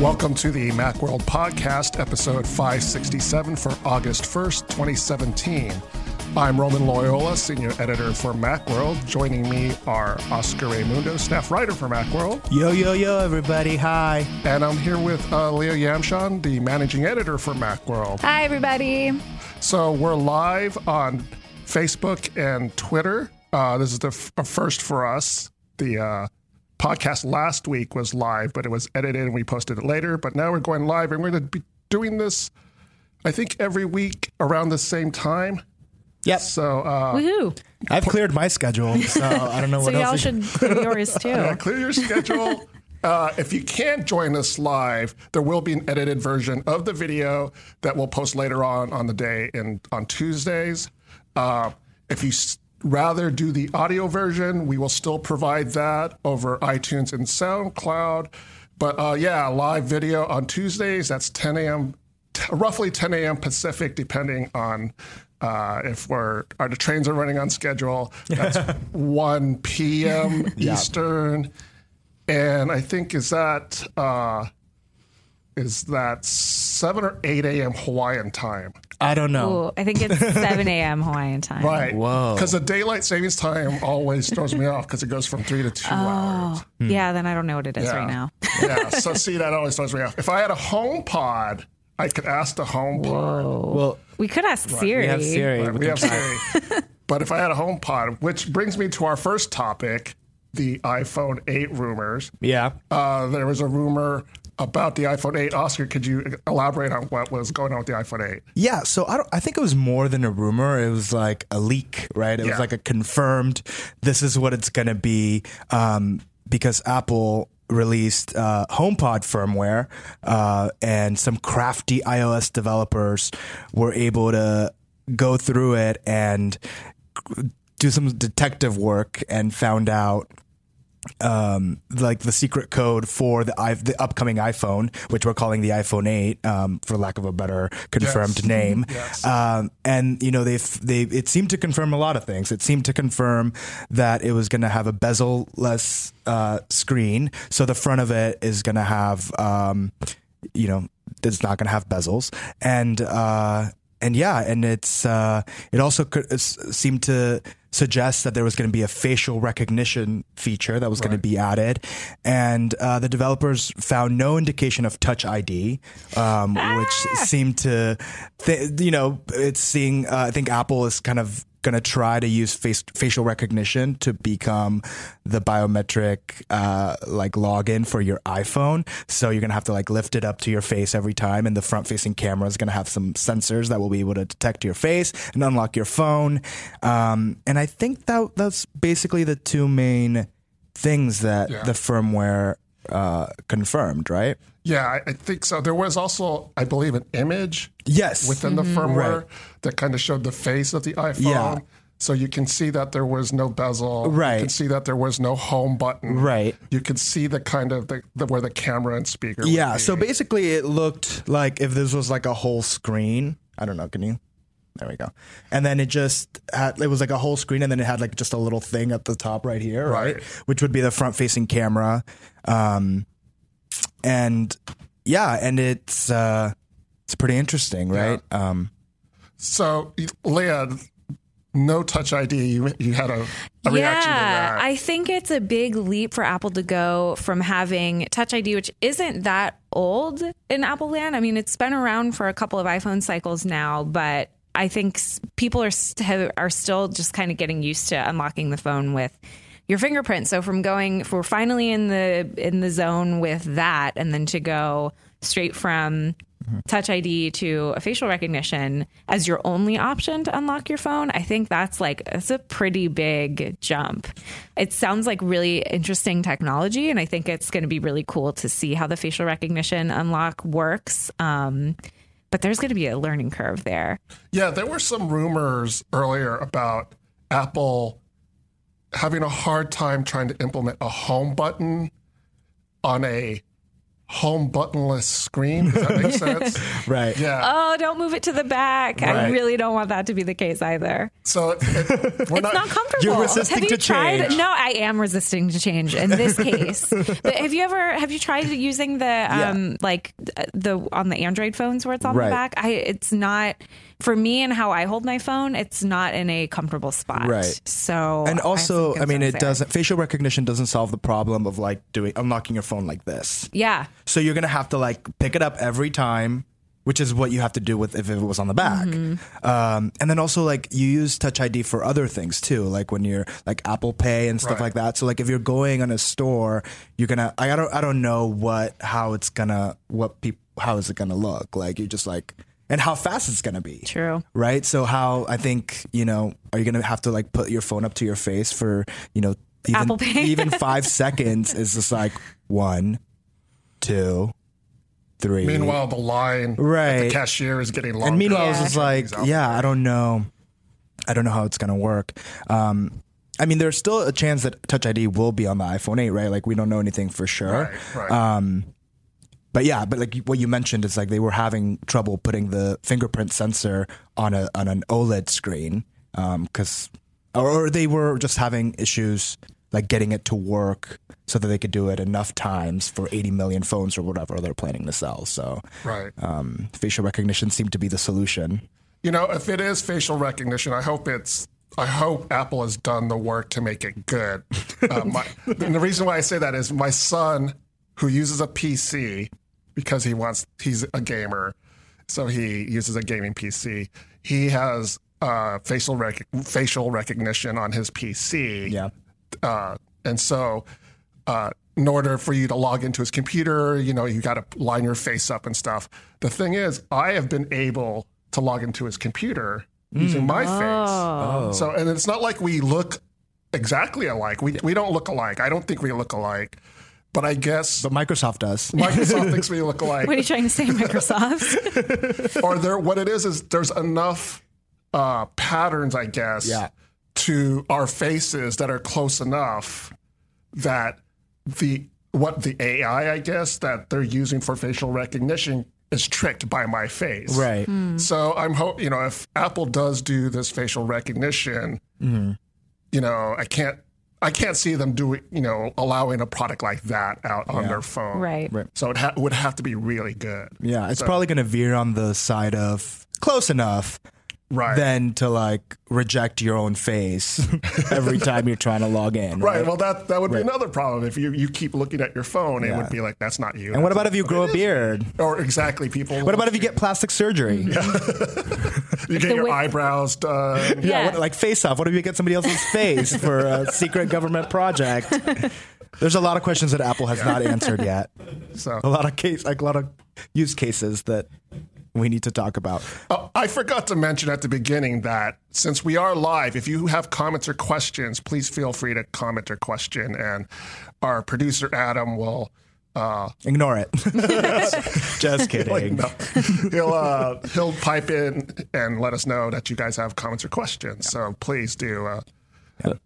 Welcome to the Macworld Podcast, episode 567 for August 1st, 2017. I'm Roman Loyola, senior editor for Macworld. Joining me are Oscar Raymundo, staff writer for Macworld. Yo, yo, yo, everybody. Hi. And I'm here with uh, Leah Yamshon, the managing editor for Macworld. Hi, everybody. So we're live on Facebook and Twitter. Uh, this is the f- a first for us. The uh, podcast last week was live, but it was edited and we posted it later. But now we're going live and we're going to be doing this, I think, every week around the same time. Yep. So, uh, Woohoo. I've cleared my schedule, so I don't know So what y'all should clear yours too. yeah, clear your schedule. Uh, if you can't join us live, there will be an edited version of the video that we'll post later on on the day and on Tuesdays. Uh, if you s- rather do the audio version, we will still provide that over iTunes and SoundCloud. But uh, yeah, live video on Tuesdays. That's 10 a.m. T- roughly 10 a.m. Pacific, depending on uh, if we're are the trains are running on schedule. That's 1 p.m. Eastern, and I think is that uh, is that 7 or 8 a.m. Hawaiian time. I don't know. Ooh, I think it's 7 a.m. Hawaiian time. Right. Whoa. Because the daylight savings time always throws me off because it goes from three to two hours. Yeah, then I don't know what it is Yeah. right now. yeah. So see, that always throws me off. If I had a home pod, I could ask the home pod. Well, We could ask Siri. we have Siri. Right, We we can have Siri. but if I had a home pod, which brings me to our first topic, the iPhone 8 rumors. Yeah. Uh, there was a rumor about the iPhone 8. Oscar, could you elaborate on what was going on with the iPhone 8? Yeah, so I don't I think it was more than a rumor. It was like a leak, right? It Yeah. was like a confirmed this is what it's going to be um, because Apple released uh, HomePod firmware uh, and some crafty iOS developers were able to go through it and do some detective work and found out um, like the secret code for the i the upcoming iPhone, which we're calling the iPhone 8, um, for lack of a better confirmed Yes. name. Yes. Um, and you know they they it seemed to confirm a lot of things. It seemed to confirm that it was going to have a bezel-less uh, screen, so the front of it is going to have um, you know it's not going to have bezels and uh and yeah and it's uh it also could s- seemed to suggest that there was going to be a facial recognition feature that was going to be added. And uh, the developers found no indication of touch id um, which seemed to th- you know it's seeing uh, i think apple is kind of going to try to use face, facial recognition to become the biometric uh, like login for your iPhone. So you're going to have to like lift it up to your face every time, and the front facing camera is going to have some sensors that will be able to detect your face and unlock your phone. Um, and I think that that's basically the two main things that Yeah. the firmware uh, confirmed, right? Yeah, I, I think so. There was also, I believe, an image Yes. within the firmware Right. that kind of showed the face of the iPhone. Yeah. So you can see that there was no bezel. Right. You can see that there was no home button. Right. You can see the kind of the, the where the camera and speaker. would Yeah, be. so basically it looked like if this was like a whole screen. I don't know, can you? There we go. And then it just had it was like a whole screen and then it had like just a little thing at the top right here, right? Right. Which would be the front facing camera. Um and yeah, and it's uh it's pretty interesting, right? Um So, Leah, no touch ID. You, you had a, a reaction to yeah, that. I think it's a big leap for Apple to go from having Touch ID, which isn't that old in Apple land. I mean, it's been around for a couple of iPhone cycles now, but I think people are st- are still just kind of getting used to unlocking the phone with your fingerprint. So from going, we're finally in the in the zone with that, and then to go straight from Touch ID to a facial recognition as your only option to unlock your phone, I think that's like it's a pretty big jump. It sounds like really interesting technology, and I think it's going to be really cool to see how the facial recognition unlock works. Um, but there's going to be a learning curve there. Yeah, there were some rumors earlier about Apple having a hard time trying to implement a home button on a home buttonless screen. Does that make sense? Right. Yeah. Oh, don't move it to the back. I really don't want that to be the case either. so it, it, we're It's not comfortable. You're resisting have you to tried? change. No, I am resisting to change in this case. but have you ever have you tried using the um like the on the Android phones where it's on Right. the back? I it's not for me and how I hold my phone. It's not in a comfortable spot. Right. So And also, some I mean, it there. doesn't. Facial recognition doesn't solve the problem of like doing unlocking your phone like this. Yeah. So you're gonna have to like pick it up every time, which is what you have to do with if it was on the back. Mm-hmm. Um, and then also like you use Touch ID for other things too, like when you're like Apple Pay and stuff Right. like that. So like if you're going on a store, you're gonna. I don't. I don't know what how it's gonna what people how is it gonna look like. You're just like and how fast it's gonna be. True. Right. So how I think you know are you gonna have to like put your phone up to your face for you know even, Apple Pay. even five seconds is just like one, two, three. meanwhile the line at the Right. cashier is getting longer. and meanwhile, I was just like, yeah. I don't know, I don't know how it's gonna work. Um, I mean, there's still a chance that Touch ID will be on the iPhone 8, right? Like we don't know anything for sure. Right, right. Um, but yeah, but like what you mentioned is like they were having trouble putting the fingerprint sensor on a on an OLED screen because, or, or they were just having issues like getting it to work so that they could do it enough times for 80 million phones or whatever they're planning to sell. So right. um, facial recognition seemed to be the solution. You know, if it is facial recognition, I hope it's. I hope Apple has done the work to make it good. Uh, my, and the reason why I say that is my son, who uses a PC because he wants, he's a gamer, so he uses a gaming PC. He has uh, facial rec- facial recognition on his PC. Yeah. Uh, and so, uh, in order for you to log into his computer, you know, you got to line your face up and stuff. The thing is, I have been able to log into his computer using my face. So, and it's not like we look exactly alike. We we don't look alike. I don't think we look alike. But I guess But Microsoft does. Microsoft makes me look alike. What are you trying to say, Microsoft? or there what it is is there's enough uh, patterns, I guess, Yeah. to our faces that are close enough that the what the AI, I guess, that they're using for facial recognition is tricked by my face. Right. So I'm hope you know if Apple does do this facial recognition, you know, I can't I can't see them doing you know allowing a product like that out on their phone. right. right. So it ha- would have to be really good. Yeah, it's probably going to veer on the side of close enough Right. than to like reject your own face every time you're trying to log in. Right. Well, that that would be another problem if you, you keep looking at your phone. It Yeah. would be like that's not you. And what about if you grow a beard? Or exactly, people. What about if you get plastic surgery? Yeah, you get your wi- eyebrows done? Yeah. what, like face off. What if you get somebody else's face for a secret government project? There's a lot of questions that Apple has not answered yet. So A lot of case, like a lot of use cases that we need to talk about. Oh, I forgot to mention at the beginning that since we are live, if you have comments or questions, please feel free to comment or question, and our producer Adam will. Uh, Ignore it. Just kidding. no, he'll uh, he'll pipe in and let us know that you guys have comments or questions. So please do. Uh,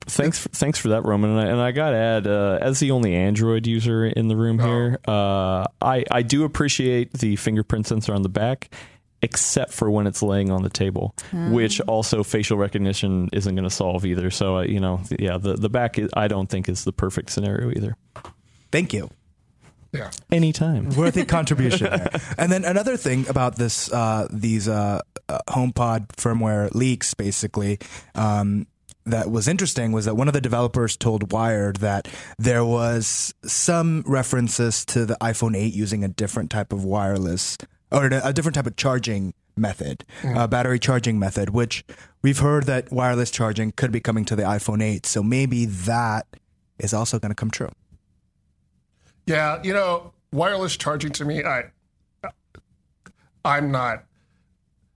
Thanks, for, thanks for that, Roman. And I, and I got to add, uh, as the only Android user in the room here, uh, I I do appreciate the fingerprint sensor on the back, except for when it's laying on the table, which also facial recognition isn't going to solve either. So uh, you know, yeah, the the back is, I don't think is the perfect scenario either. Thank you. yeah. Anytime. worthy contribution there. And then another thing about this, uh, these uh, uh, HomePod firmware leaks, basically, um, that was interesting was that one of the developers told Wired that there was some references to the iPhone 8 using a different type of wireless or a different type of charging method, uh, battery charging method, which we've heard that wireless charging could be coming to the iPhone 8. So maybe that is also going to come true. Yeah, you know, wireless charging to me, I, I'm not.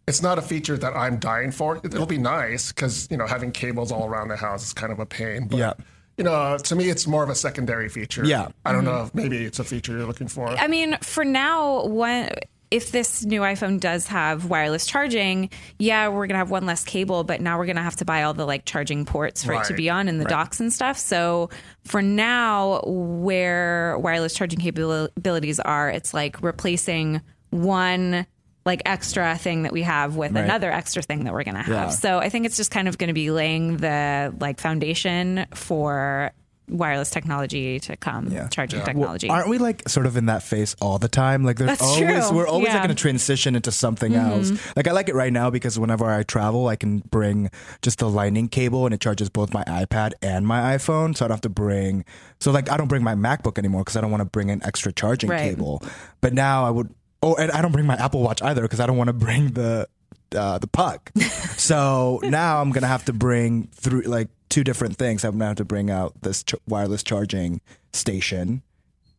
It's not a feature that I'm dying for. It'll be nice because you know having cables all around the house is kind of a pain. But, Yeah. You know, to me, it's more of a secondary feature. Yeah. I don't mm-hmm. know if maybe it's a feature you're looking for. I mean, for now, when if this new iPhone does have wireless charging, yeah, we're gonna have one less cable, but now we're gonna have to buy all the like charging ports for it to be on and the docks and stuff. So for now, where wireless charging capabilities are, it's like replacing one like extra thing that we have with Right. another extra thing that we're gonna have. Yeah. So I think it's just kind of gonna be laying the like foundation for wireless technology to come, charging technology. Aren't we like sort of in that phase all the time? Like there's That's always true. we're always Yeah. Mm-hmm. like going to transition into something else. Like I like it right now because whenever I travel, I can bring just the lightning cable and it charges both my iPad and my iPhone, so I don't have to bring. So like I don't bring my MacBook anymore because I don't want to bring an extra charging Right. cable. But now I would. Oh, and I don't bring my Apple Watch either because I don't want to bring the uh, the puck. so now I'm gonna have to bring through like two different things. I'm gonna have to bring out this ch- wireless charging station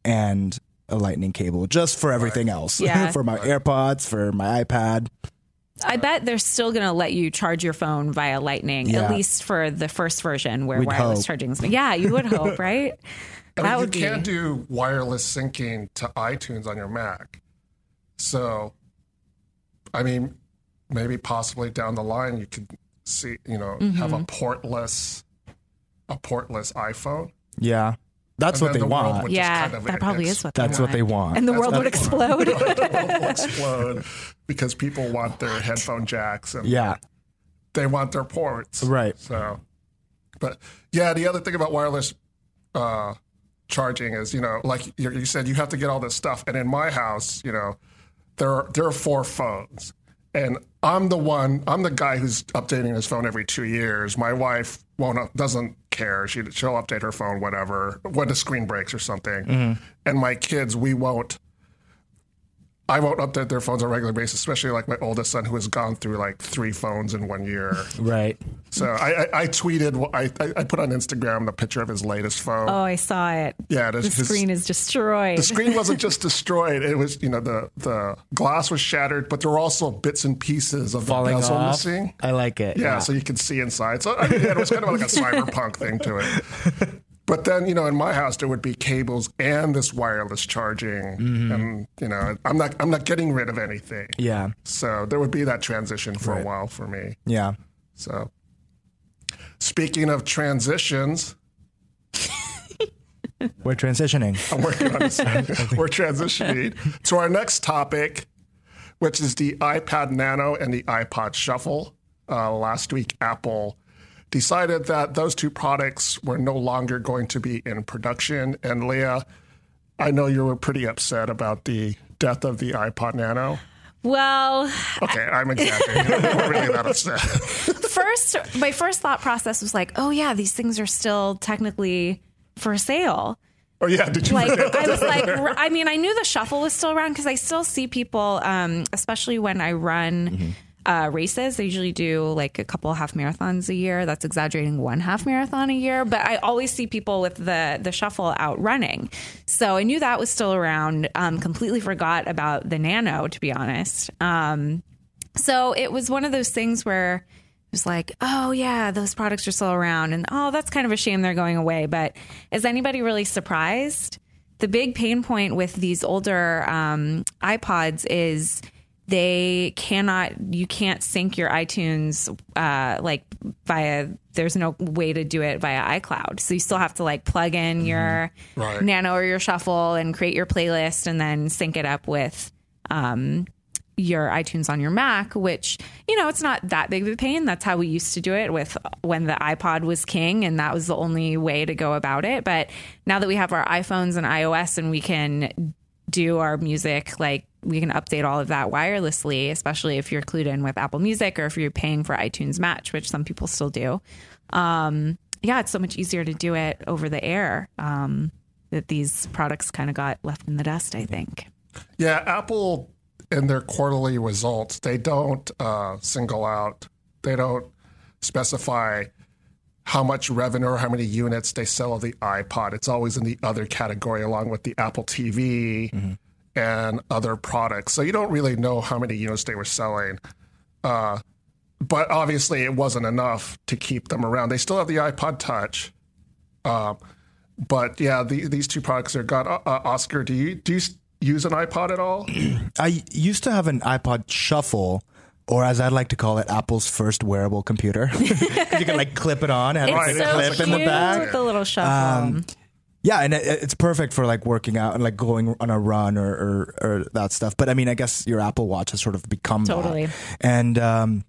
and a lightning cable just for everything else. Yeah. for my AirPods, for my iPad. I bet they're still going to let you charge your phone via Lightning, Yeah. at least for the first version where We'd wireless hope. charging is. Yeah, you would hope, right? I that mean, you would be. can't do wireless syncing to iTunes on your Mac. So, I mean, maybe possibly down the line you could see, you know, have Mm-hmm. a portless, a portless iPhone. Yeah, that's And what they the want. would yeah, kind of that probably ex- is what they That's want. what they want. And the world would explode. the world will explode because people want their headphone jacks and yeah, they want their ports. Right. So, but yeah, the other thing about wireless uh, charging is, you know, like you, you said, you have to get all this stuff. And in my house, you know, there are, there are four phones. And I'm the one, I'm the guy who's updating his phone every two years. My wife won't, doesn't care. She, she'll update her phone, whatever, when the screen breaks or something. Mm-hmm. And my kids, we won't I won't update their phones on a regular basis, especially like my oldest son who has gone through like three phones in one year. right. So I, I, I tweeted, I, I I put on Instagram the picture of his latest phone. oh, I saw it. yeah, The his, his- screen is destroyed. the screen wasn't just destroyed; it was, you know, the the glass was shattered, but there were also bits and pieces of Falling the bezel off. missing. I like it. Yeah, so you can see inside. So I mean, yeah, it was kind of like a cyberpunk thing to it. But then, you know, in my house there would be cables and this wireless charging, and you know, I'm not I'm not getting rid of anything. yeah, So there would be that transition for Right. a while for me. yeah. So speaking of transitions, We're transitioning. I'm working on this. We're transitioning to our next topic, which is the iPod Nano and the iPod Shuffle. Uh, last week, Apple decided that those two products were no longer going to be in production. And Leah, I know you were pretty upset about the death of the iPod Nano. well, Okay, I'm exaggerating. I'm really that upset. first, my first thought process was like, oh, yeah, these things are still technically for sale. Oh yeah, did you? like I was like, I mean, I knew the shuffle was still around because I still see people, um, especially when I run uh, races. I usually do like a couple half marathons a year. That's exaggerating one half marathon a year, but I always see people with the the shuffle out running. So I knew that was still around. Um, completely forgot about the Nano, to be honest. Um, so it was one of those things where it was like, oh yeah, those products are still around, and oh, that's kind of a shame they're going away. But is anybody really surprised? The big pain point with these older um, iPods is they cannot, you can't sync your iTunes uh, like via. There's no way to do it via iCloud, so you still have to like plug in your Right. Nano or your Shuffle and create your playlist, and then sync it up with um, your iTunes on your Mac, which, you know, it's not that big of a pain. That's how we used to do it with when the iPod was king and that was the only way to go about it. But now that we have our iPhones and iOS and we can do our music, like we can update all of that wirelessly, especially if you're clued in with Apple Music or if you're paying for iTunes Match, which some people still do. Um, yeah, it's so much easier to do it over the air. Um, that these products kind of got left in the dust, I think. Yeah, Apple in their quarterly results, they don't uh, single out, they don't specify how much revenue or how many units they sell of the iPod. It's always in the other category along with the Apple TV and other products. So you don't really know how many units they were selling. Uh, but obviously, it wasn't enough to keep them around. They still have the iPod Touch. Um, but yeah, the, these two products are gone. Uh, uh, Oscar, do you do you use an iPod at all? I used to have an iPod Shuffle, or as I'd like to call it, Apple's first wearable computer. you can like clip it on and It's Right, have it a so clip a in the cute back. with the little shuffle. Yeah, and it, it's perfect for like working out and like going on a run or, or, or that stuff. But I mean, I guess your Apple Watch has sort of become that. Totally. And um,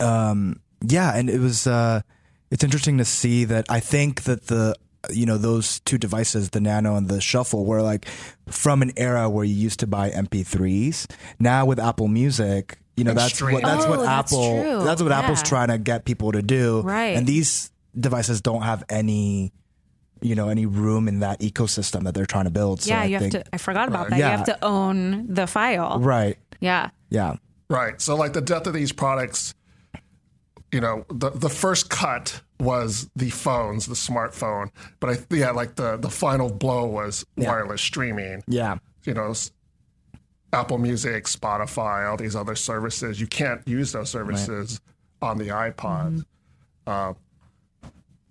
um, yeah, and it was uh, it's interesting to see that. I think that the you know those two devices, the Nano and the Shuffle, were like from an era where you used to buy MP3s. Now with Apple Music. You know And that's stream. what that's Oh, what that's Apple true. that's what Apple's trying to get people to do. Right. And these devices don't have any you know any room in that ecosystem that they're trying to build. So yeah, I you have to. I forgot about Right. that. Yeah. You have to own the file. right. Yeah. Yeah. Right. So like the death of these products, you know, the the first cut was the phones, the smartphone, but I yeah, like the the final blow was wireless streaming. Yeah. You know, Apple Music, Spotify, all these other services. You can't use those services on the iPod. Uh,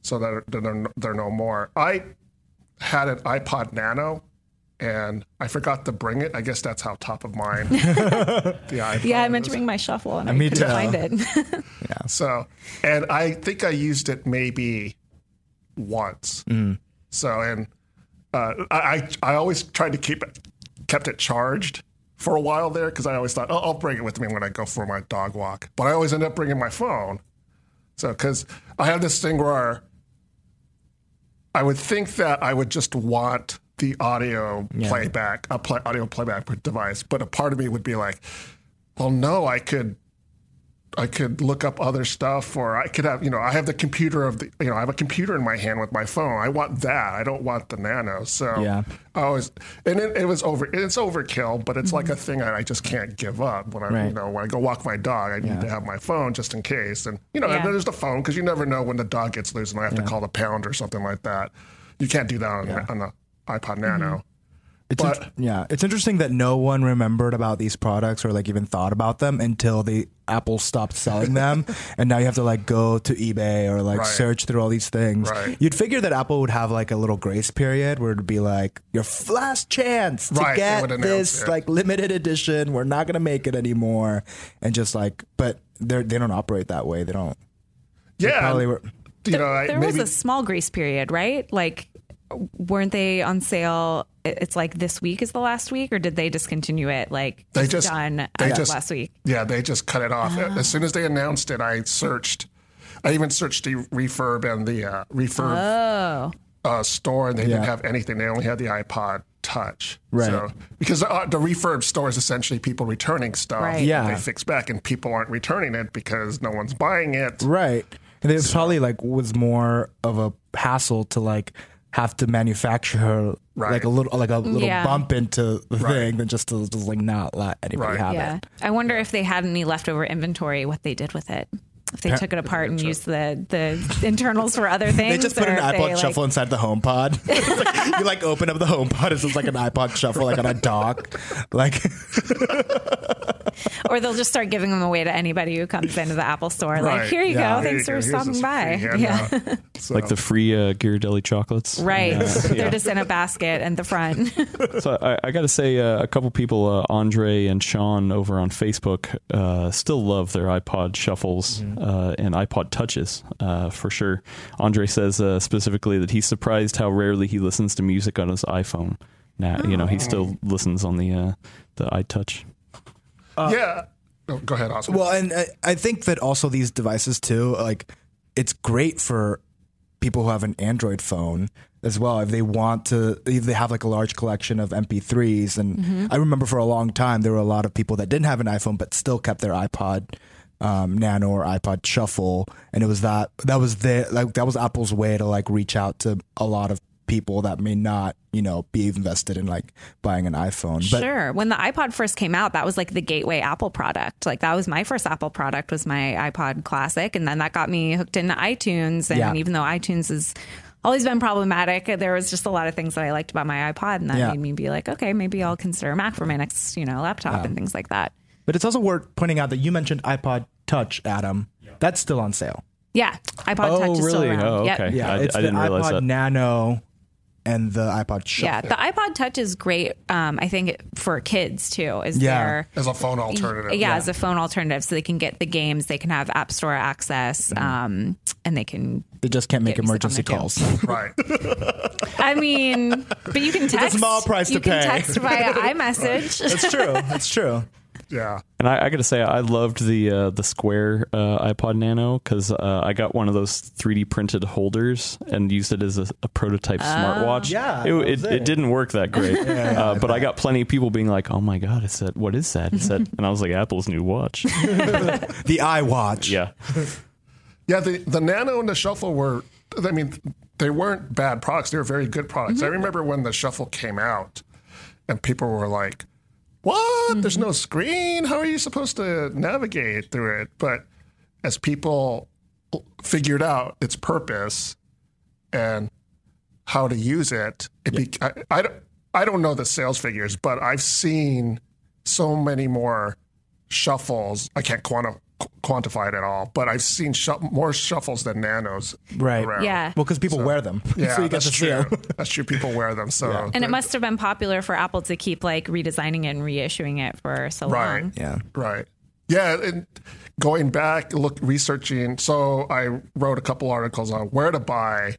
so that they're, they're, they're no more. I had an iPod Nano. And I forgot to bring it. I guess that's how top of mind the iPod. Yeah, I meant to bring my shuffle and I me couldn't too. find it. Yeah. So, and I think I used it maybe once. So, and uh, I I I always tried to keep it, kept it charged for a while there because I always thought, oh, I'll bring it with me when I go for my dog walk. But I always end up bringing my phone. So, because I have this thing where I would think that I would just want the audio playback, a play, audio playback device, but a part of me would be like, well, no, I could I could look up other stuff, or I could have, you know, I have the computer of the, you know, I have a computer in my hand with my phone. I want that. I don't want the Nano. So Yeah. I always, and it, it was over. It's overkill, but it's like mm-hmm. a thing I, just can't give up. When I, you know, when I go walk my dog, I need to have my phone just in case. And you know, Yeah. there's the phone because you never know when the dog gets loose and I have to call the pound or something like that. You can't do that on, on the iPod mm-hmm. Nano. It's But- int- yeah, it's interesting that no one remembered about these products or like even thought about them until the Apple stopped selling them, and now you have to like go to eBay or like Right. search through all these things. Right. You'd figure that Apple would have like a little grace period where it'd be like your last chance to Right, get this it. like limited edition. We're not gonna make it anymore, and just like, but they they don't operate that way. They don't. Yeah. Probably were. you know, I, there maybe, was a small grace period, right? Like, weren't they on sale? It- It's like this week is the last week, or did they discontinue it? Like, They just done they just last week. Yeah, they just cut it off as soon as they announced it. I searched. I even searched the refurb and the uh, refurb Oh, uh, store, and they Yeah. didn't have anything. They only had the iPod Touch. Right. So, because uh, the refurb store is essentially people returning stuff. Right. Yeah. They fix back, and people aren't returning it because no one's buying it. Right. And it probably like was more of a hassle to like have to manufacture Right. like a little like a little Yeah. bump into the thing than just to just like not let anybody Right. have yeah. it. I wonder if they had any leftover inventory, what they did with it. If they took it apart and used the, the internals for other things. They just put or an if they, iPod like- shuffle inside the home pod. It's like- you like open up the home pod, it's just like an iPod shuffle like on a dock. Like or they'll just start giving them away to anybody who comes into the Apple store. Like, here you Yeah. go. Here Thanks you for Here's stopping by. Yeah. So- like the free uh, Ghirardelli chocolates. Right. They're just in a basket in the front. So I, I got to say, uh, a couple people, uh, Andre and Sean over on Facebook, uh, still love their iPod shuffles uh, and iPod touches uh, for sure. Andre says uh, specifically that he's surprised how rarely he listens to music on his iPhone. Now, you know, he still listens on the uh, the iTouch. yeah. Oh, go ahead, Oscar. Well, and I, I think that also these devices too, like it's great for people who have an Android phone as well. If they want to, if they have like a large collection of MP3s, and I remember for a long time there were a lot of people that didn't have an iPhone but still kept their iPod um, Nano or iPod Shuffle, and it was that that was their like that was Apple's way to like reach out to a lot of people that may not you know be invested in like buying an iPhone. But sure. When the iPod first came out, that was like the gateway Apple product. Like that was my first Apple product was my iPod Classic, and then that got me hooked into iTunes. And Yeah. even though iTunes has always been problematic, there was just a lot of things that I liked about my iPod, and that Yeah. made me be like, okay, maybe I'll consider Mac for my next you know laptop and things like that. But it's also worth pointing out that you mentioned iPod Touch, Adam. That's still on sale. Yeah, iPod Oh, Touch is still really? around. Oh, Yep. okay. Yeah, I- it's I the didn't realize iPod that. Nano and the iPod Shuffle. Yeah, the iPod Touch is great. Um, I think for kids too. Is Yeah. there? as a phone alternative. Yeah, as a phone alternative, so they can get the games, they can have App Store access, Mm-hmm. um, and they can. They just can't make Get music on emergency there, too. calls. Right. I mean, but you can text. It's small price to you to can pay. text via iMessage. It's true. It's true. Yeah. And I, I got to say, I loved the uh, the square uh, iPod Nano because uh, I got one of those 3D printed holders and used it as a, a prototype smartwatch. Yeah, it, it, it. it. didn't work that great. uh, but I got plenty of people being like, "Oh my god, it's that. What is that?" It's that, and I was like, "Apple's new watch." The iWatch. yeah, Yeah, the, the Nano and the Shuffle were, I mean, they weren't bad products. They were very good products. I remember when the Shuffle came out and people were like, what? There's mm-hmm. no screen? How are you supposed to navigate through it? But as people figured out its purpose and how to use it, it be, I, I, don't- I don't know the sales figures, but I've seen so many more shuffles. I can't quanti- quantify it at all, but I've seen shu- more shuffles than nanos. Right. around. Yeah. Well, because people wear them. Yeah, so you get that's to see true. that's true. People wear them. So and it must have been popular for Apple to keep like redesigning it and reissuing it for so Right. long. Yeah. Right. Yeah, and going back, look, researching. So I wrote a couple articles on where to buy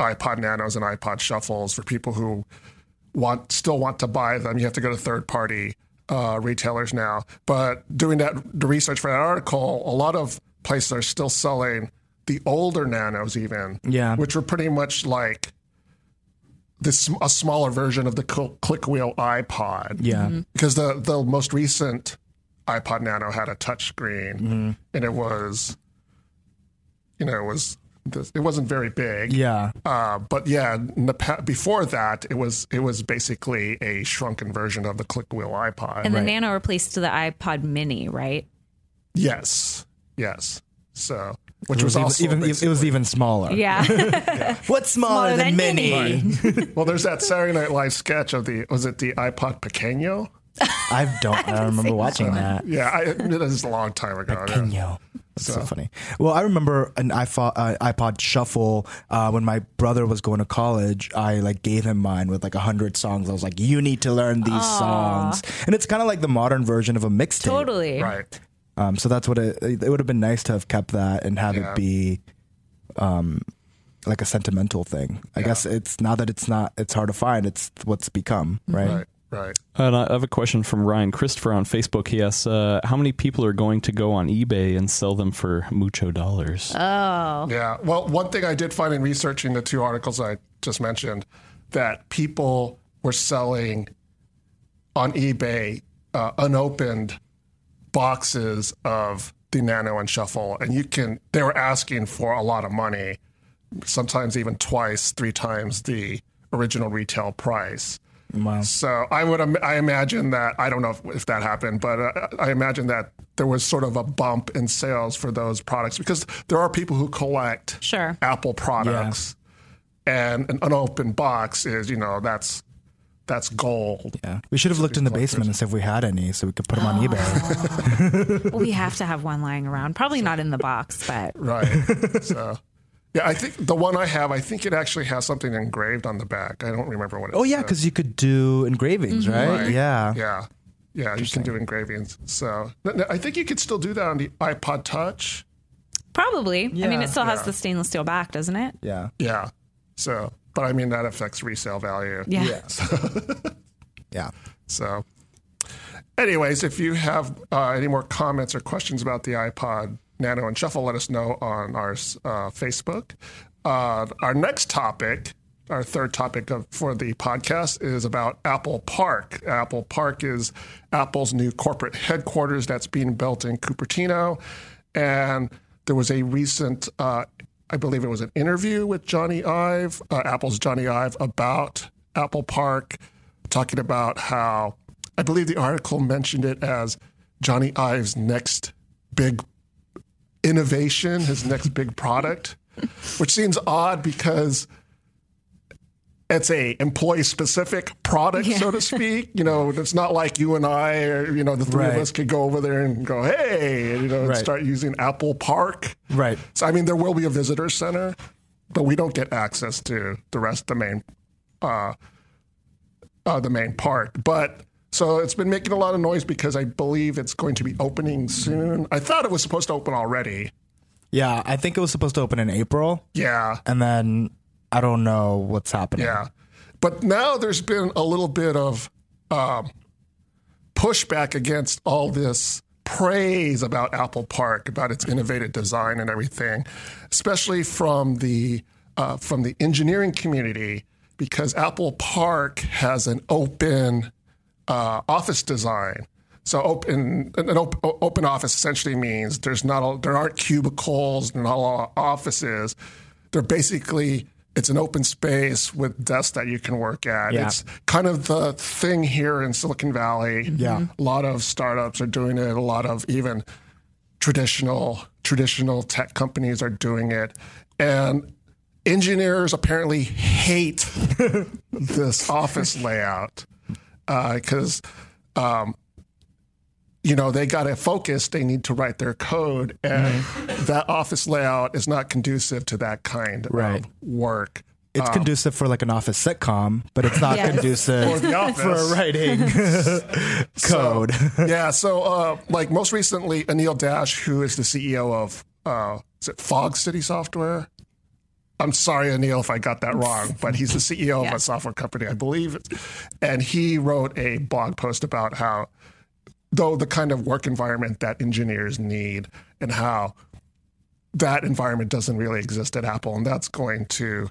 iPod Nanos and iPod Shuffles for people who want still want to buy them. You have to go to third party uh, retailers now. But doing that, the research for that article, a lot of places are still selling the older Nanos, even. Yeah. Which were pretty much like this a smaller version of the click wheel iPod Yeah. because the the most recent iPod Nano had a touch screen and it was you know it was this- it wasn't very big Yeah. uh, but yeah in the pa- before that it was it was basically a shrunken version of the click wheel iPod And the Nano replaced the iPod Mini, right? yes yes so which It was, was, also even, even it was even smaller. Yeah. What's smaller, Smaller than, than mini? well there's that Saturday Night Live sketch of the was it the iPod Pequeño I don't. I don't remember watching that. yeah I, it was a long time ago yeah. Pequeño. That's so. funny. Well, I remember an iPod, uh, iPod Shuffle uh, when my brother was going to college. I like gave him mine with like a hundred songs. I was like, "You need to learn these songs," and it's kind of like the modern version of a mixtape. totally. right Um, so that's what it. It would have been nice to have kept that and have Yeah. it be, um, like a sentimental thing. I guess it's now that it's not. It's hard to find. It's what's become, right? right right and I have a question from Ryan Christopher on Facebook. He asks, uh, "How many people are going to go on eBay and sell them for mucho dollars?" Oh. Yeah. Well, one thing I did find in researching the two articles I just mentioned that people were selling on eBay uh, unopened boxes of the Nano and Shuffle, and you can. They were asking for a lot of money, sometimes even twice, three times the original retail price. Wow. So I would, I imagine that I don't know if, if that happened, but uh, I imagine that there was sort of a bump in sales for those products because there are people who collect Sure. Apple products, and an unopened box is, you know, that's that's gold. Yeah. We should have looked in the basement and see if we had any, so we could put them on eBay. Well, we have to have one lying around. Probably not in the box, but Right. so, yeah, I think the one I have, I think it actually has something engraved on the back. I don't remember what it oh yeah, because you could do engravings, right? Right. Yeah. Yeah. Yeah, you can do engravings. So I think you could still do that on the iPod Touch. probably. Yeah. I mean, it still has Yeah. the stainless steel back, doesn't it? Yeah. Yeah. So, but I mean, that affects resale value. Yeah. Yeah. So, anyways, if you have uh, any more comments or questions about the iPod Nano and Shuffle, let us know on our uh, Facebook. Uh, our next topic, our third topic of, for the podcast, is about Apple Park. Apple Park is Apple's new corporate headquarters that's being built in Cupertino. And there was a recent, uh, I believe it was an interview with Jony Ive, uh, Apple's Jony Ive, about Apple Park, talking about how I believe the article mentioned it as Jony Ive's next big innovation, his next big product, which seems odd because it's a employee specific product, so to speak. You know, it's not like you and I, or you know, the three of us could go over there and go, hey, you know, and Right. start using Apple Park. Right. So I mean, there will be a visitor center, but we don't get access to the rest, of the main uh, uh, the main part. But so it's been making a lot of noise because I believe it's going to be opening soon. I thought it was supposed to open already. Yeah, I think it was supposed to open in April, Yeah, and then I don't know what's happening. yeah. But now there's been a little bit of um, pushback against all this praise about Apple Park, about its innovative design and everything, especially from the uh, from the engineering community, because Apple Park has an open uh, office design. So open an op- open office essentially means there's not a, there aren't cubicles, not a lot of offices. They're basically it's an open space with desks that you can work at. Yeah. It's kind of the thing here in Silicon Valley. Yeah. a lot of startups are doing it. A lot of even traditional traditional tech companies are doing it, and engineers apparently hate this office layout because um, you know they got to focus they need to write their code and that office layout is not conducive to that kind Right. of work It's conducive for like an office sitcom, but it's not Yes. conducive For the office. for writing code. yeah so uh, like most recently anil dash who is the ceo of uh, is it fog city software i'm sorry anil if i got that wrong but he's the ceo of a software company i believe. And he wrote a blog post about how though the kind of work environment that engineers need and how that environment doesn't really exist at apple and that's going to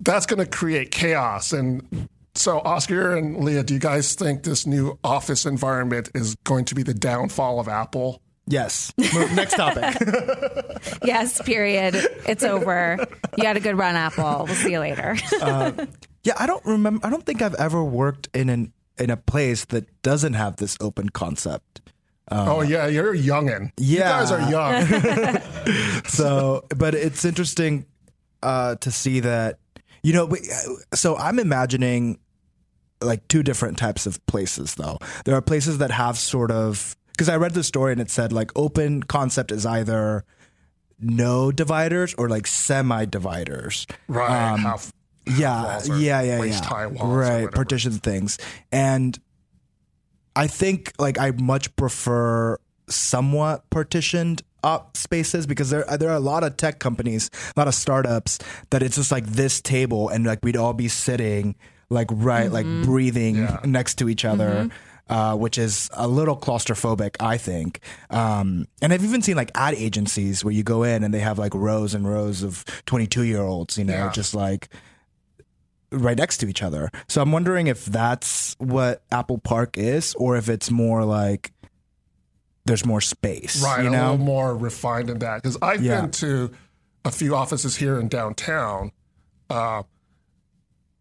that's going to create chaos. And so oscar and leah do you guys think this new office environment is going to be the downfall of apple yes. Next topic. Yes, period. It's over. You had a good run, Apple. We'll see you later. Yeah, I don't remember. I don't think I've ever worked in an in a place that doesn't have this open concept. oh yeah you're a youngin you Yeah. guys are young So, but it's interesting uh, to see that. You know, uh, so I'm imagining like two different types of places though. There are places that have sort of because I read the story and it said like open concept is either no dividers or like semi dividers. right um, half yeah, walls or yeah, yeah, yeah. high walls or right, whatever. partition things, and I think like I much prefer somewhat partitioned up spaces because there there are a lot of tech companies, a lot of startups that it's just like this table and like we'd all be sitting like right like mm-hmm. breathing next to each other. Mm-hmm. Uh, which is a little claustrophobic, I think. Um, and I've even seen like ad agencies where you go in and they have like rows and rows of 22 year olds, you know, Yeah. just like right next to each other. So I'm wondering if that's what Apple Park is, or if it's more like there's more space. right you a little more refined than that because i've Yeah. been to a few offices here in downtown uh,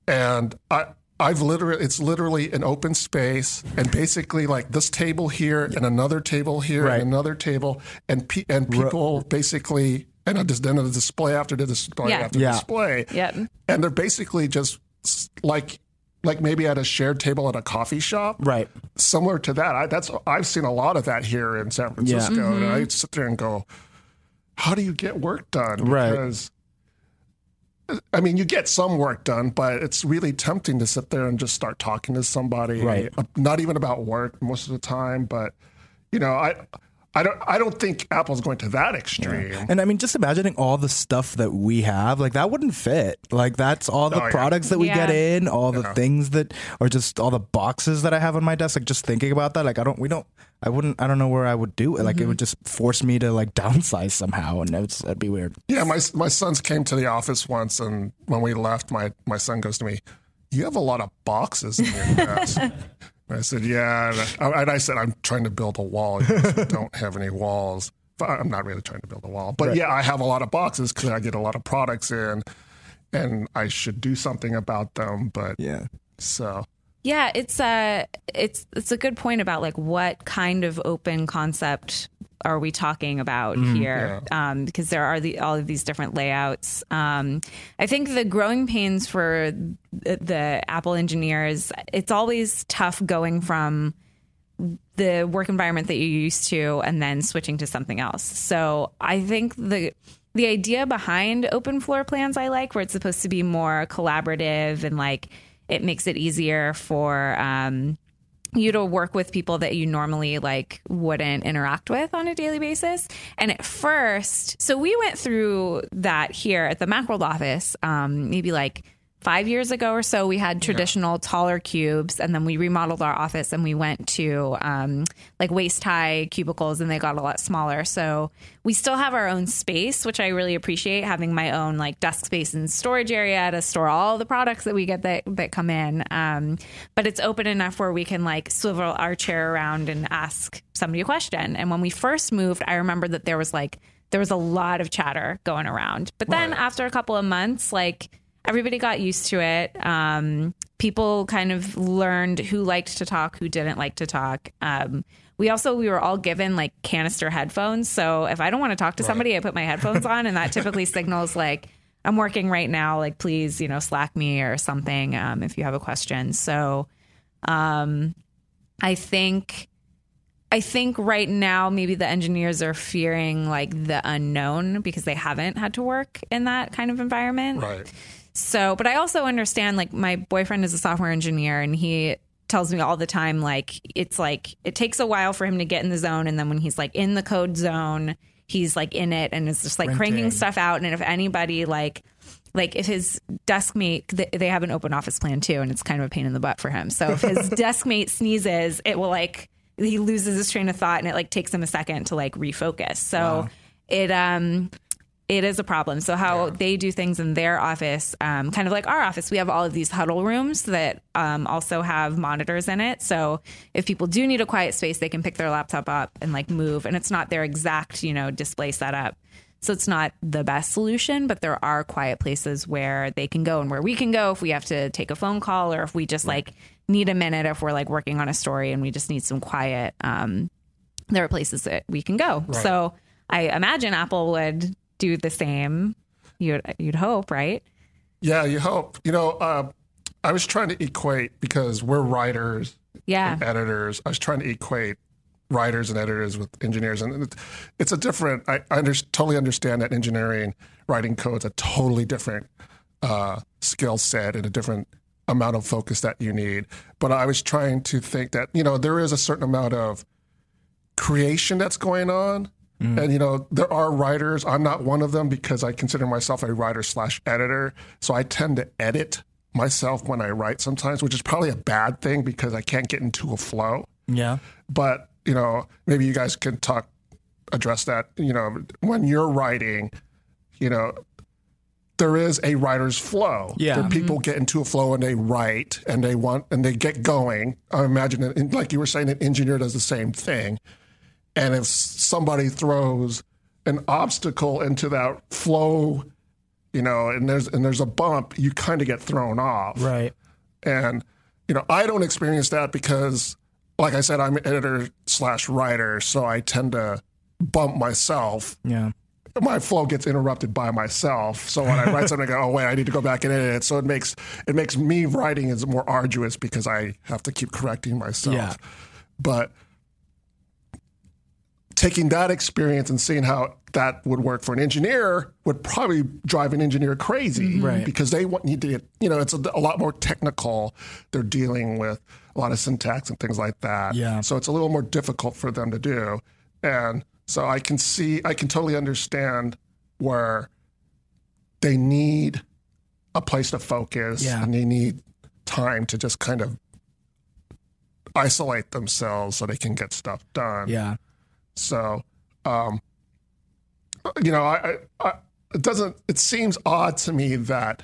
and i I've literally, it's literally an open space, and basically like this table here, and another table here, Right. and another table, and pe- and people basically, and a, dis- then a display after the display Yeah. after Yeah. display, Yep. and they're basically just like like maybe at a shared table at a coffee shop, Right. similar to that. I, that's I've seen a lot of that here in San Francisco. And Mm-hmm. I sit there and go, "How do you get work done?" Right. Because I mean, you get some work done, but it's really tempting to sit there and just start talking to somebody. Right. uh, Not even about work most of the time, but you know, I. I don't. I don't think Apple's going to that extreme. And I mean, just imagining all the stuff that we have, like that wouldn't fit. Like that's all the Oh, yeah. products that we Yeah. get in, all the things that, or just all the boxes that I have on my desk. Like just thinking about that, like I don't, we don't, I wouldn't, I don't know where I would do it. Like Mm-hmm. it would just force me to like downsize somehow, and it's, that'd be weird. Yeah, my my sons came to the office once, and when we left, my my son goes to me, "You have a lot of boxes in your desk." I said, "Yeah," and I, and I said, "I'm trying to build a wall. You don't have any walls." But I'm not really trying to build a wall, but yeah, I have a lot of boxes because I get a lot of products in, and I should do something about them. But Yeah. so Yeah, it's a it's it's a good point about like what kind of open concept are we talking about here? Um, because there are the, all of these different layouts. Um, I think the growing pains for the, the Apple engineers, it's always tough going from the work environment that you're used to and then switching to something else. So I think the the idea behind open floor plans I like, where it's supposed to be more collaborative and like it makes it easier for um, you to work with people that you normally like wouldn't interact with on a daily basis. And at first, so we went through that here at the Macworld office, um, maybe like five years ago or so, we had traditional taller cubes, and then we remodeled our office and we went to um, like waist high cubicles, and they got a lot smaller. So we still have our own space, which I really appreciate having my own like desk space and storage area to store all the products that we get that that come in. Um, but it's open enough where we can like swivel our chair around and ask somebody a question. And when we first moved, I remember that there was like there was a lot of chatter going around. But then Right. after a couple of months, like everybody got used to it. Um, people kind of learned who liked to talk, who didn't like to talk. Um, we also we were all given like canister headphones, so if I don't want to talk to somebody, I put my headphones on, and that typically signals like I'm working right now. Like please, you know, Slack me or something um, if you have a question. So um, I think. I think right now maybe the engineers are fearing like the unknown because they haven't had to work in that kind of environment. Right. So, but I also understand like my boyfriend is a software engineer and he tells me all the time like it's like it takes a while for him to get in the zone and then when he's like in the code zone, he's like in it and is just like cranking stuff out and if anybody like like if his desk mate they have an open office plan too and it's kind of a pain in the butt for him. So if his desk mate sneezes, it will like he loses his train of thought and it like takes him a second to like refocus. So it um it is a problem. So how they do things in their office, um, kind of like our office, we have all of these huddle rooms that um, also have monitors in it. So if people do need a quiet space, they can pick their laptop up and like move, and it's not their exact you know display setup. So it's not the best solution, but there are quiet places where they can go and where we can go if we have to take a phone call or if we just like need a minute if we're like working on a story and we just need some quiet. Um, there are places that we can go. So I imagine Apple would do the same. You'd you'd hope, right? Yeah, you hope. You know, uh, I was trying to equate because we're writers, Yeah. and editors. I was trying to equate writers and editors with engineers, and it's a different. I, I under, totally understand that engineering, writing code's a totally different uh, skill set and a different amount of focus that you need. But I was trying to think that you know there is a certain amount of creation that's going on. Mm. And you know there are writers. I'm not one of them because I consider myself a writer slash editor. So I tend to edit myself when I write sometimes, which is probably a bad thing because I can't get into a flow. Yeah. But you know maybe you guys can talk address that. You know when you're writing, you know there is a writer's flow. Yeah. Where people mm-hmm. get into a flow and they write and they want and they get going. I imagine, like you were saying, an engineer does the same thing. And if somebody throws an obstacle into that flow, you know, and there's and there's a bump, you kind of get thrown off. Right. And you know, I don't experience that because, like I said, I'm an editor slash writer, so I tend to bump myself Yeah. my flow gets interrupted by myself. So when I write something, I go, oh wait, I need to go back and edit it. So it makes it makes me writing is more arduous because I have to keep correcting myself. Yeah. But taking that experience and seeing how that would work for an engineer would probably drive an engineer crazy, mm-hmm. Right. Because they want need to get, you know, it's a, a lot more technical. They're dealing with a lot of syntax and things like that. Yeah. So it's a little more difficult for them to do. And so I can see, I can totally understand where they need a place to focus Yeah. and they need time to just kind of isolate themselves so they can get stuff done. Yeah. So, um, you know, I, I, I, it doesn't. It seems odd to me that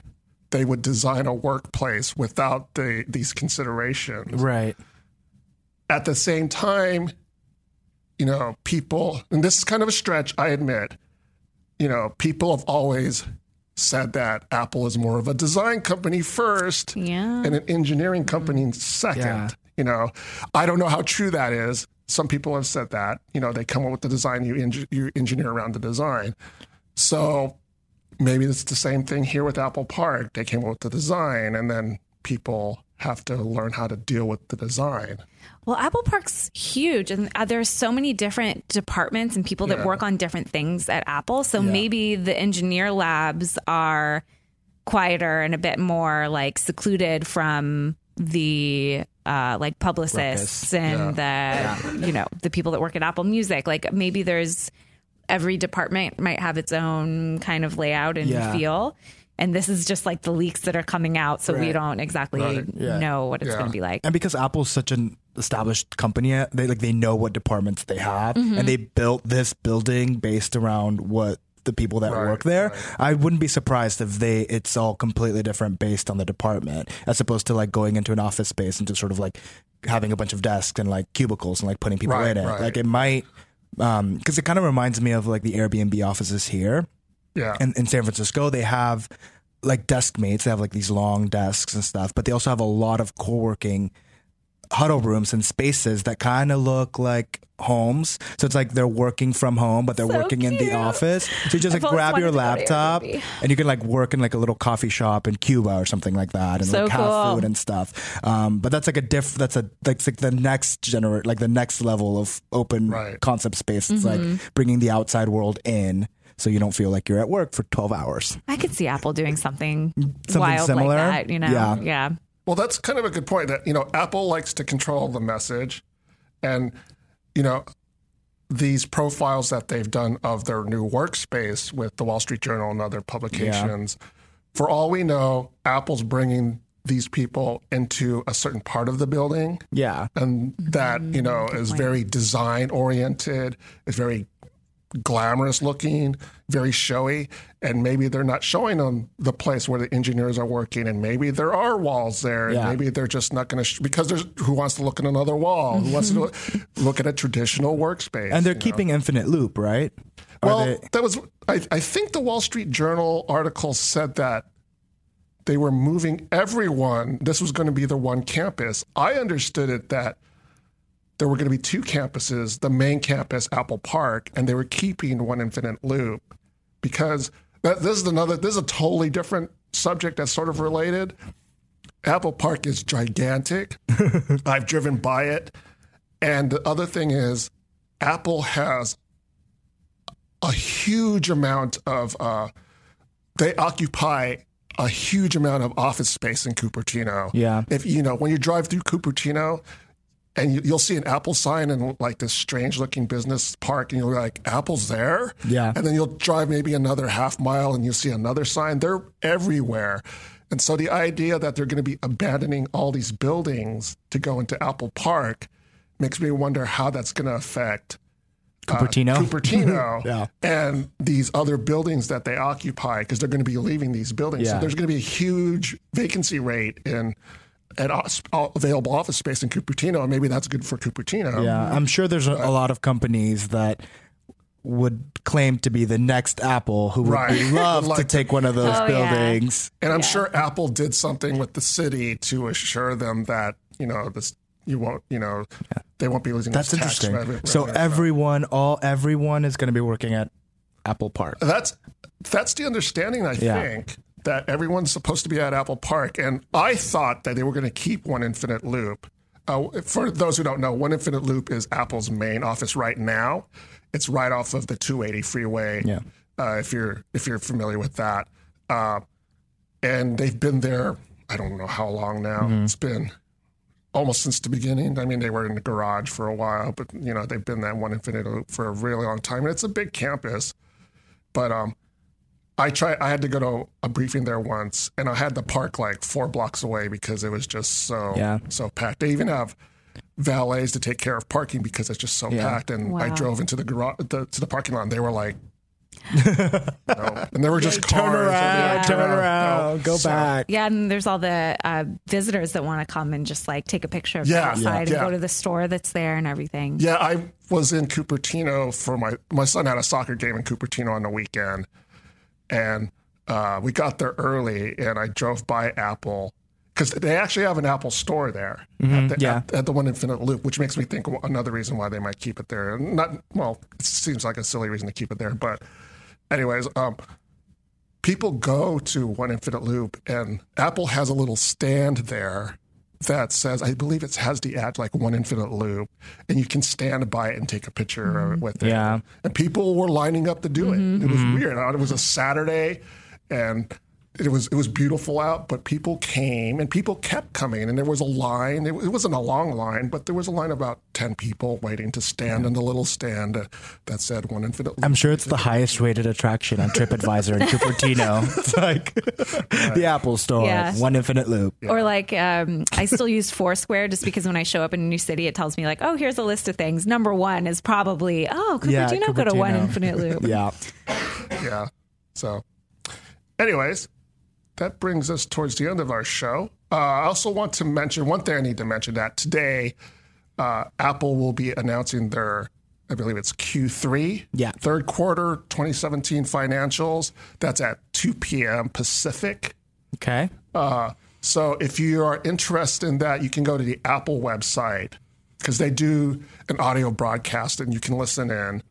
they would design a workplace without the these considerations. Right. At the same time, you know, people, and this is kind of a stretch, I admit. You know, people have always said that Apple is more of a design company first Yeah. and an engineering company second. Yeah. You know, I don't know how true that is. Some people have said that. You know, they come up with the design, you, eng- you engineer around the design. So maybe it's the same thing here with Apple Park. They came up with the design, and then people have to learn how to deal with the design. Well, Apple Park's huge, and uh, there's so many different departments and people that Yeah. work on different things at Apple. So maybe the engineer labs are quieter and a bit more like secluded from the uh, like publicists and the you know the people that work at Apple Music. Like maybe there's every department might have its own kind of layout and Yeah. feel. And this is just like the leaks that are coming out, so we don't exactly Right. Yeah. know what it's Yeah. going to be like. and because Apple's such an established company, they like they know what departments they have, and they built this building based around what the people that Right, work there. right. I wouldn't be surprised if they it's all completely different based on the department, as opposed to like going into an office space and just sort of like having a bunch of desks and like cubicles and like putting people Right, in it. Like it might, um because it kind of reminds me of like the Airbnb offices here Yeah. in, in San Francisco, they have like desk mates. They have like these long desks and stuff, but they also have a lot of co-working huddle rooms and spaces that kind of look like homes. So it's like they're working from home, but they're So working in the office. So you just I've like grab your wanted to go to laptop and you can like work in like a little coffee shop in Cuba or something like that, and So like have food and stuff. Um, but that's like a diff. That's a that's like the next gener like the next level of open Right. concept space. It's Mm-hmm. like bringing the outside world in. So you don't feel like you're at work for 12 hours. I could see Apple doing something, Something wild similar? like that, you know? Yeah. Yeah. Well, that's kind of a good point that, you know, Apple likes to control the message. And, you know, these profiles that they've done of their new workspace with the Wall Street Journal and other publications, for all we know, Apple's bringing these people into a certain part of the building Yeah. and that, mm-hmm. you know, is very design oriented, is very glamorous looking, very showy, and maybe they're not showing them the place where the engineers are working, and maybe there are walls there, and maybe they're just not going to sh- because there's who wants to look at another wall, who wants to mm-hmm. look, look at a traditional workspace, And they're you know? keeping infinite loop, right? Are Well, they- that was I, I think the Wall Street Journal article said that they were moving everyone. This was going to be the one campus. I understood it that there were going to be two campuses, the main campus, Apple Park, and they were keeping one infinite loop because that, this is another this is a totally different subject that's sort of related. Apple Park is gigantic. I've driven by it. And the other thing is Apple has a huge amount of uh, they occupy a huge amount of office space in Cupertino. Yeah. If you know when you drive through Cupertino and you, you'll see an Apple sign in like this strange looking business park and you're like Apple's there. Yeah. And then you'll drive maybe another half mile and you'll see another sign. They're everywhere. And so the idea that they're going to be abandoning all these buildings to go into Apple Park makes me wonder how that's going to affect uh, Cupertino? Cupertino Yeah. and these other buildings that they occupy because they're going to be leaving these buildings. So Yeah. there's going to be a huge vacancy rate in at available office space in Cupertino, and maybe that's good for Cupertino. Yeah, I'm sure there's a, a lot of companies that would claim to be the next Apple who would Right. love to like to- take one of those Oh, yeah. buildings. And I'm sure Apple did something with the city to assure them that you know this you won't you know they won't be losing. That's this tax interesting. revenue- so revenue. everyone, all everyone is going to be working at Apple Park. That's that's the understanding I Yeah. think that everyone's supposed to be at Apple Park, and I thought that they were going to keep One Infinite Loop. Uh, for those who don't know, One Infinite Loop is Apple's main office right now. It's right off of the 280 freeway. Yeah. Uh, if you're if you're familiar with that, uh, and they've been there. I don't know how long now. Mm-hmm. It's been almost since the beginning. I mean, they were in the garage for a while, but you know they've been that One Infinite Loop for a really long time, and it's a big campus. But um, I tried. I had to go to a briefing there once, and I had to park like four blocks away because it was just so Yeah. so packed. They even have valets to take care of parking because it's just so Yeah. packed. And I drove into the garage the, to the parking lot, and they were like. no. And there were just cars. Turn around, Yeah, turn no. around, go So- back. Yeah, and there's all the uh, visitors that want to come and just like take a picture of Yeah, the outside yeah, and go to the store that's there and everything. Yeah, I was in Cupertino for my my son had a soccer game in Cupertino on the weekend, and uh, we got there early, and I drove by Apple because they actually have an Apple store there at, the, yeah. at, at the One Infinite Loop, which makes me think another reason why they might keep it there. Not well, it seems like a silly reason to keep it there, but anyways, um, people go to One Infinite Loop, and Apple has a little stand there that says, I believe it has the ad like one infinite loop, and you can stand by it and take a picture mm-hmm. with it. Yeah. And people were lining up to do it. Mm-hmm. It was mm-hmm. weird. It was a Saturday, and it was it was beautiful out, but people came and people kept coming, and there was a line. It, it wasn't a long line, but there was a line of about ten people waiting to stand in the little stand uh, that said one infinite loop. I'm sure it's the highest rated attraction on TripAdvisor in Cupertino. It's like the Apple Store, Yeah. one infinite loop. Or like, um, I still use Foursquare just because when I show up in a new city, it tells me like, oh, here's a list of things. Number one is probably, oh, Cupertino, Yeah, go to one infinite loop. Yeah. Yeah. So, anyways, that brings us towards the end of our show. Uh, I also want to mention one thing I need to mention that today, uh, Apple will be announcing their, I believe it's Q3, Yeah. third quarter 2017 financials. That's at 2 p.m. Pacific. Okay. Uh, so if you are interested in that, you can go to the Apple website because they do an audio broadcast and you can listen in.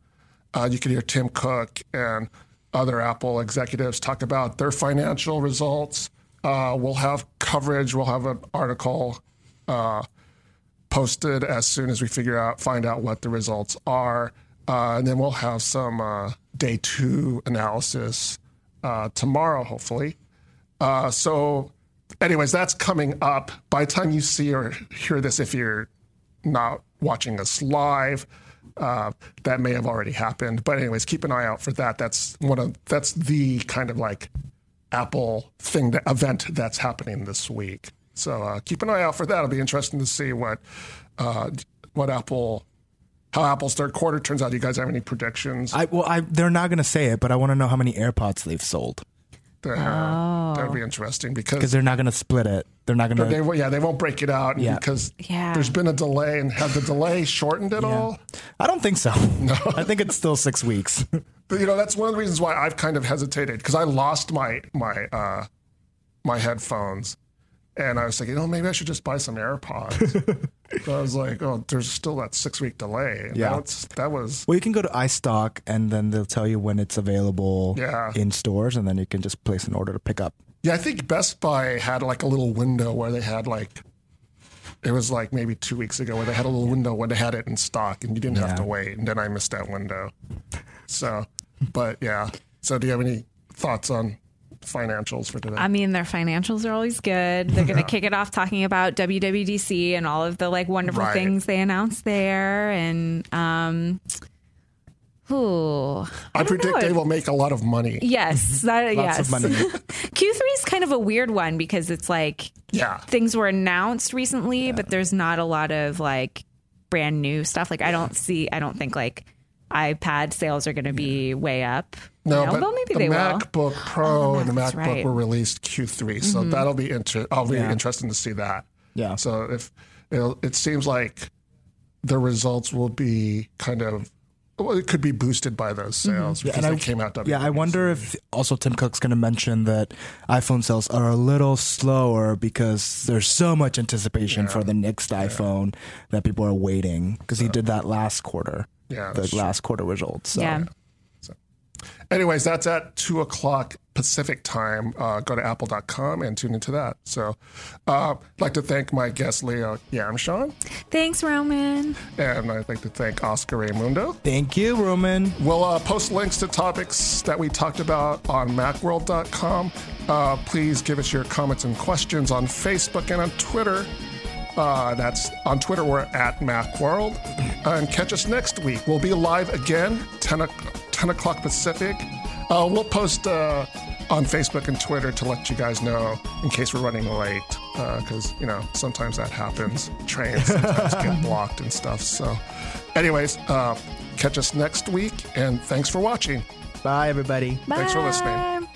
Uh, you can hear Tim Cook and other Apple executives talk about their financial results. Uh, we'll have coverage. We'll have an article uh, posted as soon as we figure out, find out what the results are, uh, and then we'll have some uh, day two analysis uh, tomorrow, hopefully. Uh, so, anyways, that's coming up. By the time you see or hear this, if you're not watching us live, uh, that may have already happened. But anyways, keep an eye out for that. That's one of that's the kind of like Apple thing that, event that's happening this week. So uh, keep an eye out for that. It'll be interesting to see what uh, what Apple how Apple's third quarter turns out. Do you guys have any predictions? I well, I they're not going to say it, but I want to know how many AirPods they've sold There- That'd be interesting because because they're not going to split it. They're not going to. won't- yeah, they won't break it out Yeah. because Yeah. there's been a delay. And have the delay shortened at all? I don't think so. No, I think it's still six weeks. But you know, that's one of the reasons why I've kind of hesitated because I lost my my uh, my headphones, and I was thinking, oh, maybe I should just buy some AirPods. but I was like, oh, there's still that six week delay. And Yeah. that's, that was well, you can go to iStock and then they'll tell you when it's available Yeah. in stores, and then you can just place an order to pick up. yeah. I think Best Buy had like a little window where they had like. It was like maybe two weeks ago where they had a little window where they had it in stock and you didn't have to wait. And then I missed that window. So, but yeah. So, do you have any thoughts on financials for today? I mean, their financials are always good. They're going to kick it off talking about WWDC and all of the like wonderful Right. things they announced there. And, um, ooh, I, predict know. they will make a lot of money. yes, that, Lots yes. of money. Q3 is kind of a weird one because it's like Yeah. things were announced recently, but there's not a lot of like brand new stuff. Like I don't see, I don't think like iPad sales are going to be way up. No, You know, but though maybe the they will. MacBook Pro Oh, and the MacBook right. Mm-hmm. were released Q3, so that'll be inter- I'll be Yeah. interesting to see that. Yeah. So if it'll, it seems like the results will be kind of well, it could be boosted by those sales because Mm-hmm. and they I- came out. Yeah, I WWDC. wonder if also Tim Cook's going to mention that iPhone sales are a little slower because there's so much anticipation for the next iPhone that people are waiting because he did that last quarter. Yeah, the that's true. last quarter results. So. Yeah. Anyways, that's at two o'clock Pacific time. Uh, go to apple.com and tune into that. So, uh, I'd like to thank my guest Leah Yamshon, Thanks, Roman. and I'd like to thank Oscar Raymundo. Thank you, Roman. We'll uh, post links to topics that we talked about on macworld.com. Uh, please give us your comments and questions on Facebook and on Twitter. Uh, that's on Twitter, we're at Macworld. and catch us next week. We'll be live again, 10, o- 10 o'clock Pacific. Uh, we'll post uh, on Facebook and Twitter to let you guys know in case we're running late, because, you know, sometimes that happens. Trains sometimes get blocked and stuff. So, anyways, uh, catch us next week, and thanks for watching. Bye, everybody. Thanks for listening.